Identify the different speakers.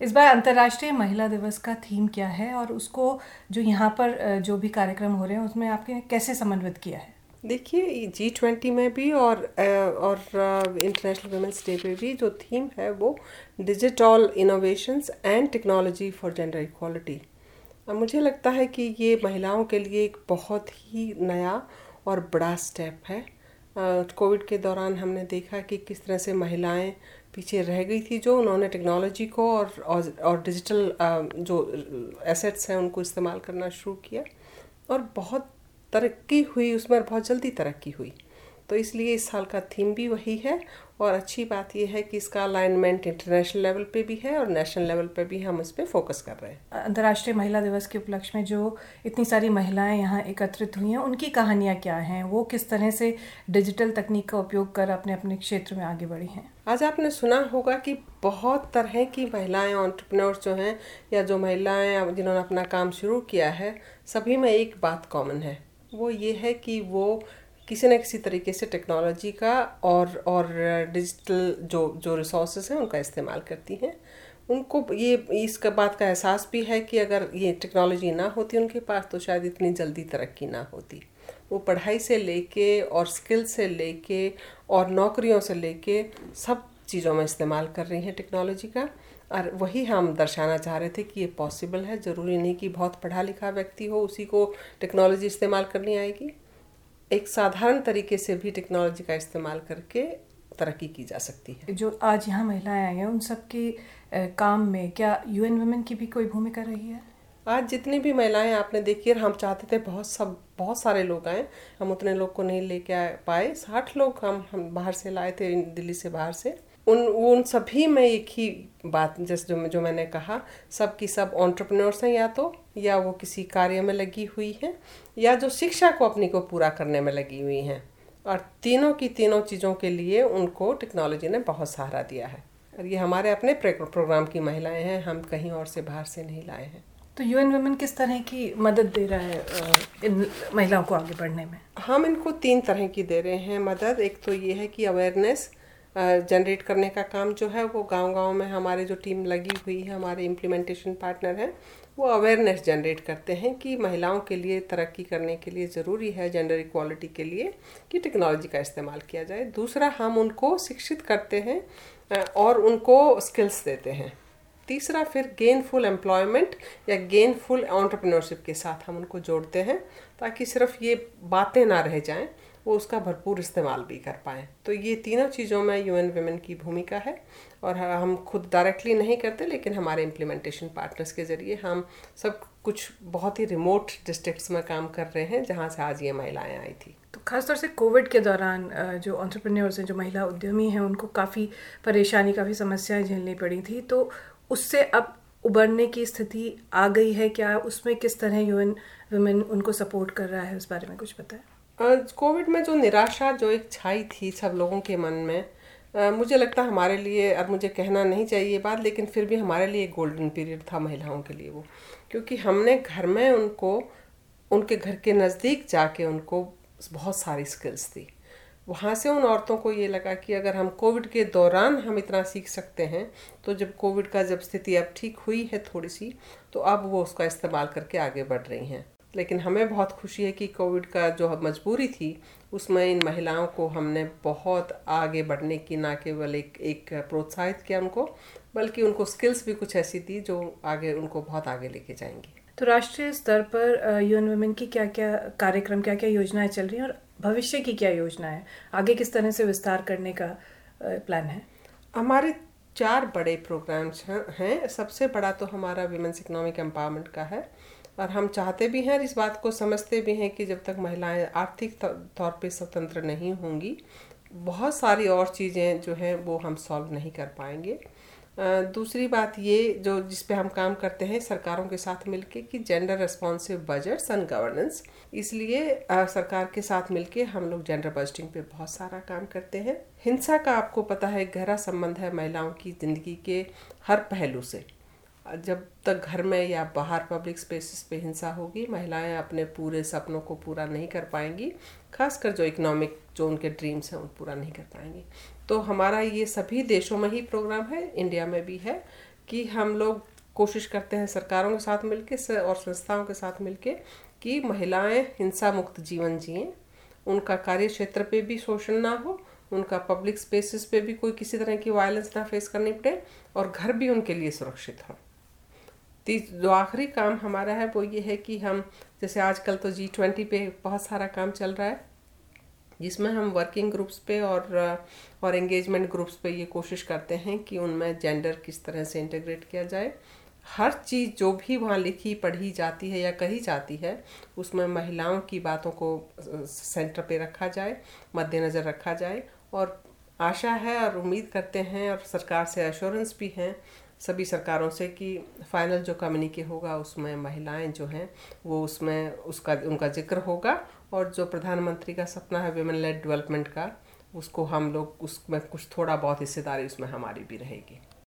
Speaker 1: इस बार अंतर्राष्ट्रीय महिला दिवस का थीम क्या है और उसको जो यहाँ पर जो भी कार्यक्रम हो रहे हैं, उसमें आपने कैसे समन्वित किया है?
Speaker 2: देखिए जी ट्वेंटी में भी और और इंटरनेशनल वुमेंस डे पे भी जो थीम है वो digital innovations and technology for gender equality मुझे लगता है कि ये महिलाओं के लिए एक बहुत ही नया और बड़ा स्टेप है। कोविड के दौरान हमने देखा कि किस तरह से महिलाएँ पीछे रह गई थी जो उन्होंने टेक्नोलॉजी को और और, और डिजिटल जो एसेट्स हैं उनको इस्तेमाल करना शुरू किया और बहुत तरक्की हुई उसमें बहुत जल्दी तरक्की हुई। तो इसलिए इस साल का थीम भी वही है और अच्छी बात यह है कि इसका अलाइनमेंट इंटरनेशनल लेवल पे भी है और नेशनल लेवल पे भी हम इस पर फोकस कर रहे हैं।
Speaker 1: अंतर्राष्ट्रीय महिला दिवस के उपलक्ष्य में जो इतनी सारी महिलाएँ यहाँ एकत्रित हुई हैं उनकी कहानियाँ क्या हैं? वो किस तरह से डिजिटल तकनीक का उपयोग कर अपने अपने क्षेत्र में आगे बढ़ी हैं?
Speaker 2: आज आपने सुना होगा कि बहुत तरह की महिलाएँ ऑन्टरप्रनोर्स जो हैं या जो महिलाएँ जिन्होंने अपना काम शुरू किया है सभी में एक बात कॉमन है। वो ये है कि वो किसी न किसी तरीके से टेक्नोलॉजी का और और डिजिटल जो जो रिसोर्स हैं उनका इस्तेमाल करती हैं। उनको ये, इस बात का एहसास भी है कि अगर ये टेक्नोलॉजी ना होती उनके पास तो शायद इतनी जल्दी तरक्की ना होती। वो पढ़ाई से लेके और स्किल से लेके और नौकरियों से लेके सब चीज़ों में इस्तेमाल कर रही हैं टेक्नोलॉजी का। और वही हम दर्शाना चाह रहे थे कि ये पॉसिबल है। ज़रूरी नहीं कि बहुत पढ़ा लिखा व्यक्ति हो, उसी को टेक्नोलॉजी इस्तेमाल करनी आएगी। एक साधारण तरीके से भी टेक्नोलॉजी का इस्तेमाल करके तरक्की की जा सकती है।
Speaker 1: जो आज यहाँ महिलाएँ आई हैं उन सब के काम में क्या यू एन वुमेन की भी कोई भूमिका रही है?
Speaker 2: आज जितनी भी महिलाएँ आपने देखी हम चाहते थे बहुत सब बहुत सारे लोग आए हम उतने लोग को नहीं लेके आ पाए। साठ लोग हम हम बाहर से लाए थे दिल्ली से बाहर से। उन उन सभी में एक ही बात जैसे जो जो मैंने कहा सब की सब ऑन्टरप्रनोर्स हैं या तो या वो किसी कार्य में लगी हुई हैं या जो शिक्षा को अपनी को पूरा करने में लगी हुई हैं। और तीनों की तीनों चीज़ों के लिए उनको टेक्नोलॉजी ने बहुत सहारा दिया है। और ये हमारे अपने प्रोग्राम की महिलाएँ हैं हम कहीं और से बाहर से नहीं लाए हैं।
Speaker 1: तो यूएन वुमेन किस तरह की मदद दे रहा है इन महिलाओं को आगे बढ़ने में?
Speaker 2: हम इनको तीन तरह की दे रहे हैं मदद। एक तो ये है कि अवेयरनेस जनरेट करने का काम जो है वो गांव-गांव में हमारे जो टीम लगी हुई है, हमारे इम्प्लीमेंटेशन पार्टनर हैं, वो अवेयरनेस जनरेट करते हैं कि महिलाओं के लिए, तरक्की करने के लिए ज़रूरी है जेंडर इक्वालिटी के लिए कि टेक्नोलॉजी का इस्तेमाल किया जाए। दूसरा, हम उनको शिक्षित करते हैं और उनको स्किल्स देते हैं। तीसरा, फिर गेनफुल एम्प्लॉयमेंट या गेनफुल ऑन्टरप्रिनरशिप के साथ हम उनको जोड़ते हैं, ताकि सिर्फ़ ये बातें ना रह जाएँ वो उसका भरपूर इस्तेमाल भी कर पाएँ। तो ये तीनों चीज़ों में यूएन वुमेन की भूमिका है और हम खुद डायरेक्टली नहीं करते, लेकिन हमारे इम्प्लीमेंटेशन पार्टनर्स के ज़रिए हम सब कुछ बहुत ही रिमोट डिस्ट्रिक्ट्स में काम कर रहे हैं, जहाँ से आज ये महिलाएँ आई थी।
Speaker 1: तो खासतौर से कोविड के दौरान जो ऑन्टरप्रन्योर्स हैं, जो महिला उद्यमी हैं, उनको काफ़ी परेशानी, काफ़ी समस्याएँ झेलनी पड़ी थी। तो उससे अब उबरने की स्थिति आ गई है क्या? उसमें किस तरह यूएन वुमेन उनको सपोर्ट कर रहा है? उस बारे में कुछ बताएँ।
Speaker 2: कोविड में जो निराशा, जो एक छाई थी सब लोगों के मन में मुझे लगता हमारे लिए अब मुझे कहना नहीं चाहिए बात, लेकिन फिर भी हमारे लिए गोल्डन पीरियड था महिलाओं के लिए वो। क्योंकि हमने घर में उनको, उनके घर के नज़दीक जाके उनको बहुत सारी स्किल्स दी। वहाँ से उन औरतों को ये लगा कि अगर हम कोविड के दौरान हम इतना सीख सकते हैं तो जब कोविड का जब स्थिति अब ठीक हुई है थोड़ी सी तो अब वो उसका इस्तेमाल करके आगे बढ़ रही हैं। लेकिन हमें बहुत खुशी है कि कोविड का जो मजबूरी थी उसमें इन महिलाओं को हमने बहुत आगे बढ़ने की ना केवल एक एक प्रोत्साहित किया उनको बल्कि उनको स्किल्स भी कुछ ऐसी दी जो आगे उनको बहुत आगे लेके जाएँगी।
Speaker 1: तो राष्ट्रीय स्तर पर यूएन वुमेन की क्या क्या कार्यक्रम क्या क्या योजनाएँ चल रही हैं और भविष्य की क्या योजना है? आगे किस तरह से विस्तार करने का प्लान है?
Speaker 2: हमारे चार बड़े प्रोग्राम्स हैं सबसे बड़ा तो हमारा वीमेंस इकोनॉमिक एम्पावरमेंट का है। और हम चाहते भी हैं और इस बात को समझते भी हैं कि जब तक महिलाएँ आर्थिक तौर पे स्वतंत्र नहीं होंगी, बहुत सारी और चीज़ें जो हैं वो हम सॉल्व नहीं कर पाएँगे। दूसरी बात ये जो जिस पे हम काम करते हैं सरकारों के साथ मिलके कि gender responsive budgets and governance इसलिए सरकार के साथ मिलके हम लोग जेंडर बजटिंग पे बहुत सारा काम करते हैं। हिंसा का आपको पता है, गहरा संबंध है महिलाओं की ज़िंदगी के हर पहलू से। जब तक घर में या बाहर पब्लिक स्पेसिस पे हिंसा होगी, महिलाएँ अपने पूरे सपनों को पूरा नहीं कर पाएँगी, खासकर जो इकोनॉमिक जो उनके ड्रीम्स हैं, उन पूरा नहीं कर पाएँगी। तो हमारा ये सभी देशों में ही प्रोग्राम है इंडिया में भी है, कि हम लोग कोशिश करते हैं सरकारों के साथ मिलके और संस्थाओं के साथ मिलके कि महिलाएँ हिंसा मुक्त जीवन जिए। उनका कार्य क्षेत्र पे भी शोषण ना हो, उनका पब्लिक स्पेसिस पे भी कोई किसी तरह की वायलेंस ना फेस करनी पड़े, और घर भी उनके लिए सुरक्षित हो। जो आखिरी काम हमारा है, वो ये है कि हम, जैसे आजकल तो जी ट्वेंटी पे बहुत सारा काम चल रहा है, जिसमें हम वर्किंग ग्रुप्स पे और और एंगेजमेंट ग्रुप्स पे ये कोशिश करते हैं कि उनमें जेंडर किस तरह से इंटीग्रेट किया जाए। हर चीज़ जो भी वहाँ लिखी, पढ़ी जाती है या कही जाती है, उसमें महिलाओं की बातों को सेंटर पे रखा जाए, मद्देनज़र रखा जाए और आशा है और उम्मीद करते हैं और सरकार से एश्योरेंस भी हैं सभी सरकारों से कि फाइनल जो कम्युनिके होगा, उसमें महिलाएँ जो हैं, वो उसमें उसका, उनका ज़िक्र होगा और जो प्रधानमंत्री का सपना है वेमेन लेड डेवलपमेंट का, उसको हम लोग, उसमें कुछ थोड़ा बहुत हिस्सेदारी उसमें हमारी भी रहेगी।